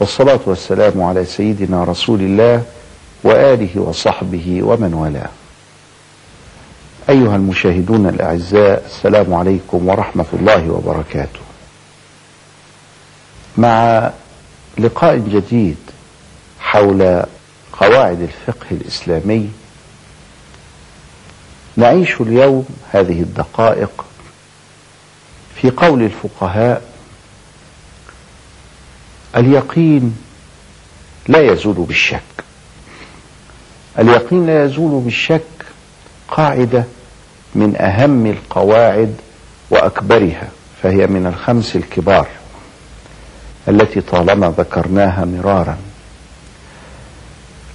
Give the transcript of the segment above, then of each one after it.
والصلاة والسلام على سيدنا رسول الله وآله وصحبه ومن والاه. أيها المشاهدون الأعزاء السلام عليكم ورحمة الله وبركاته. مع لقاء جديد حول قواعد الفقه الإسلامي نعيش اليوم هذه الدقائق في قول الفقهاء اليقين لا يزول بالشك. اليقين لا يزول بالشك قاعدة من أهم القواعد وأكبرها فهي من الخمس الكبار التي طالما ذكرناها مرارا.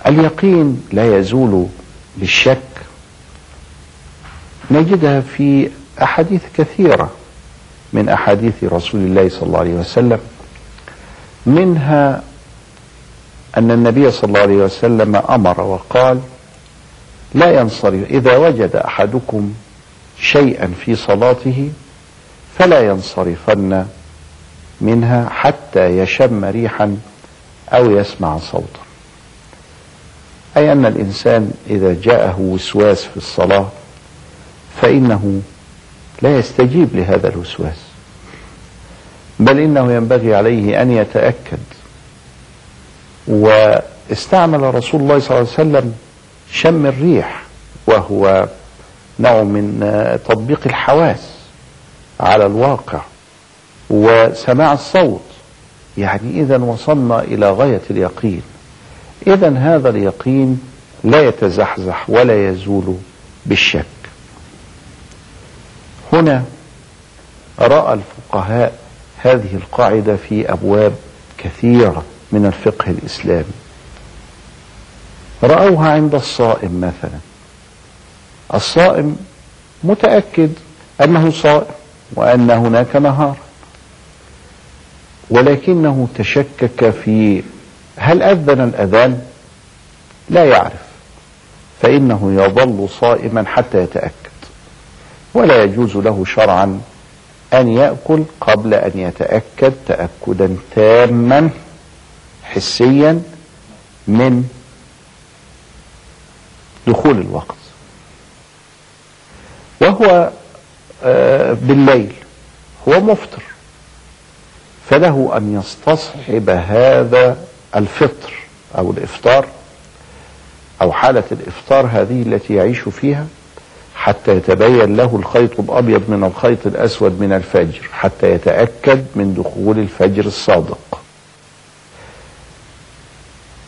اليقين لا يزول بالشك. نجدها في أحاديث كثيرة من أحاديث رسول الله صلى الله عليه وسلم. منها أن النبي صلى الله عليه وسلم أمر وقال لا ينصرف إذا وجد أحدكم شيئا في صلاته فلا ينصرفن منها حتى يشم ريحا أو يسمع صوتا. أي أن الإنسان إذا جاءه وسواس في الصلاة فإنه لا يستجيب لهذا الوسواس. بل إنه ينبغي عليه أن يتأكد. واستعمل رسول الله صلى الله عليه وسلم شم الريح وهو نوع من تطبيق الحواس على الواقع وسماع الصوت. يعني إذا وصلنا إلى غاية اليقين. إذا هذا اليقين لا يتزحزح ولا يزول بالشك. هنا رأى الفقهاء هذه القاعدة في أبواب كثيرة من الفقه الإسلامي. رأوها عند الصائم مثلا. الصائم متأكد أنه صائم وأن هناك نهار ولكنه تشكك في هل أذن الأذان؟ لا يعرف. فإنه يظل صائما حتى يتأكد. ولا يجوز له شرعا أن يأكل قبل أن يتأكد تأكدا تاما حسيا من دخول الوقت. وهو بالليل هو مفطر فله أن يستصحب هذا الفطر أو الإفطار أو حالة الإفطار هذه التي يعيش فيها. حتى يتبين له الخيط الأبيض من الخيط الأسود من الفجر حتى يتأكد من دخول الفجر الصادق.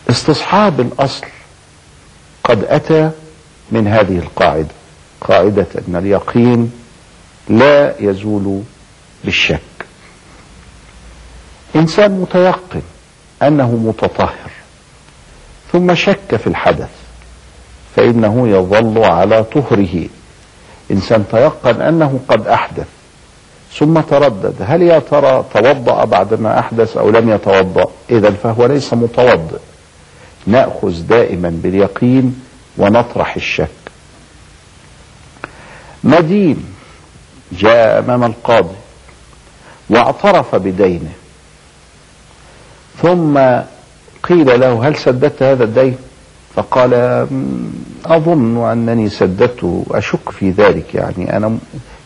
استصحاب الأصل قد أتى من هذه القاعدة قاعدة أن اليقين لا يزول بالشك. إنسان متيقن أنه متطهر ثم شك في الحدث فإنه يظل على طهره. إنسان تيقن أنه قد أحدث ثم تردد هل يا ترى توضأ بعدما أحدث أو لم يتوضأ؟ إذا فهو ليس متوضئ. نأخذ دائما باليقين ونطرح الشك. مدين جاء أمام القاضي واعترف بدينه ثم قيل له هل سددت هذا الدين؟ فقال أظن أنني سددته أشك في ذلك يعني أنا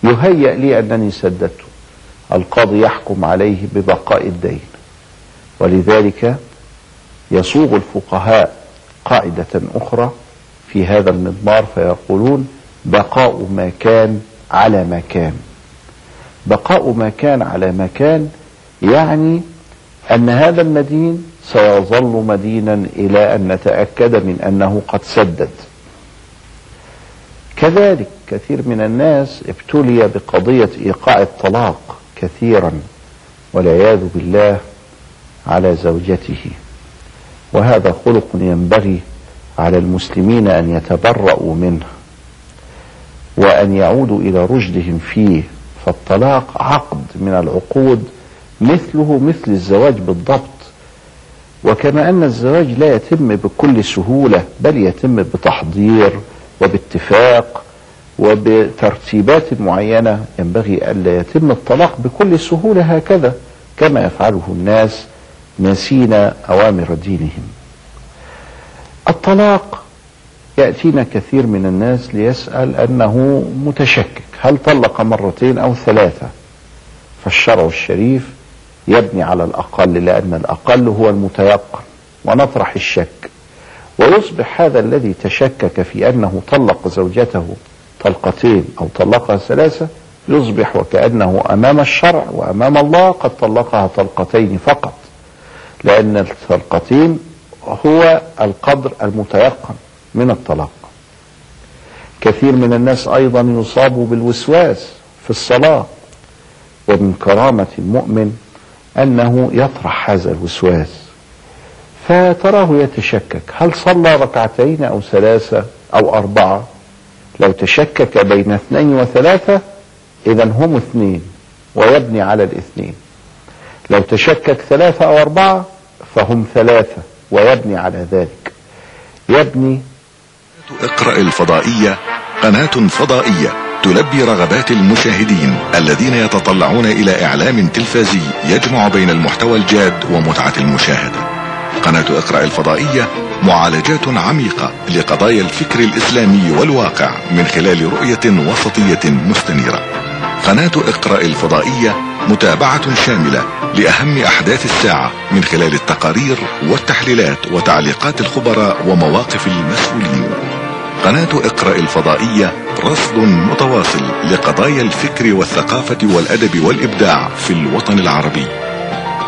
يهيأ لي أنني سددته القاضي يحكم عليه ببقاء الدين. ولذلك يصوغ الفقهاء قاعدة أخرى في هذا المضمار فيقولون بقاء ما كان على ما كان. بقاء ما كان على ما كان يعني أن هذا المدين سيظل مدينا إلى أن نتأكد من أنه قد سدد. كذلك كثير من الناس ابتلي بقضية إيقاع الطلاق كثيرا والعياذ بالله على زوجته. وهذا خلق ينبغي على المسلمين أن يتبرؤوا منه وأن يعودوا إلى رشدهم فيه. فالطلاق عقد من العقود مثله مثل الزواج بالضبط. وكما أن الزواج لا يتم بكل سهولة بل يتم بتحضير وباتفاق وبترتيبات معينة. ينبغي ألا يتم الطلاق بكل سهولة هكذا كما يفعله الناس ناسين أوامر دينهم. الطلاق يأتينا كثير من الناس ليسأل أنه متشكك هل طلق مرتين أو ثلاثة؟ فالشرع الشريف يبني على الأقل لأن الأقل هو المتيقن ونطرح الشك. ويصبح هذا الذي تشكك في أنه طلق زوجته طلقتين أو طلقها ثلاثة يصبح وكأنه أمام الشرع وأمام الله قد طلقها طلقتين فقط لأن الطلقتين هو القدر المتيقن من الطلاق. كثير من الناس أيضا يصابوا بالوسواس في الصلاة ومن كرامة المؤمن أنه يطرح هذا الوسواس. فتراه يتشكك. هل صلى ركعتين أو ثلاثة أو أربعة؟ لو تشكك بين اثنين وثلاثة إذا هم اثنين ويبني على الاثنين. لو تشكك ثلاثة أو أربعة فهم ثلاثة ويبني على ذلك. يبني اقرأ الفضائية قناة فضائية. تلبي رغبات المشاهدين الذين يتطلعون إلى إعلام تلفزي يجمع بين المحتوى الجاد ومتعة المشاهدة. قناة إقرأ الفضائية معالجات عميقة لقضايا الفكر الإسلامي والواقع من خلال رؤية وسطية مستنيرة. قناة إقرأ الفضائية متابعة شاملة لأهم أحداث الساعة من خلال التقارير والتحليلات وتعليقات الخبراء ومواقف المسؤولين. قناة اقرأ الفضائية رصد متواصل لقضايا الفكر والثقافة والأدب والإبداع في الوطن العربي.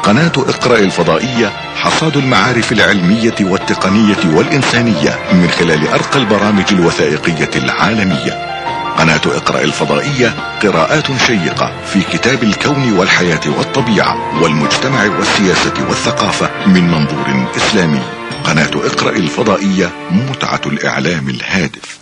قناة اقرأ الفضائية حصاد المعارف العلمية والتقنية والإنسانية من خلال أرقى البرامج الوثائقية العالمية. قناة اقرأ الفضائية قراءات شيقة في كتاب الكون والحياة والطبيعة والمجتمع والسياسة والثقافة من منظور إسلامي. قناة اقرأ الفضائية متعة الإعلام الهادف.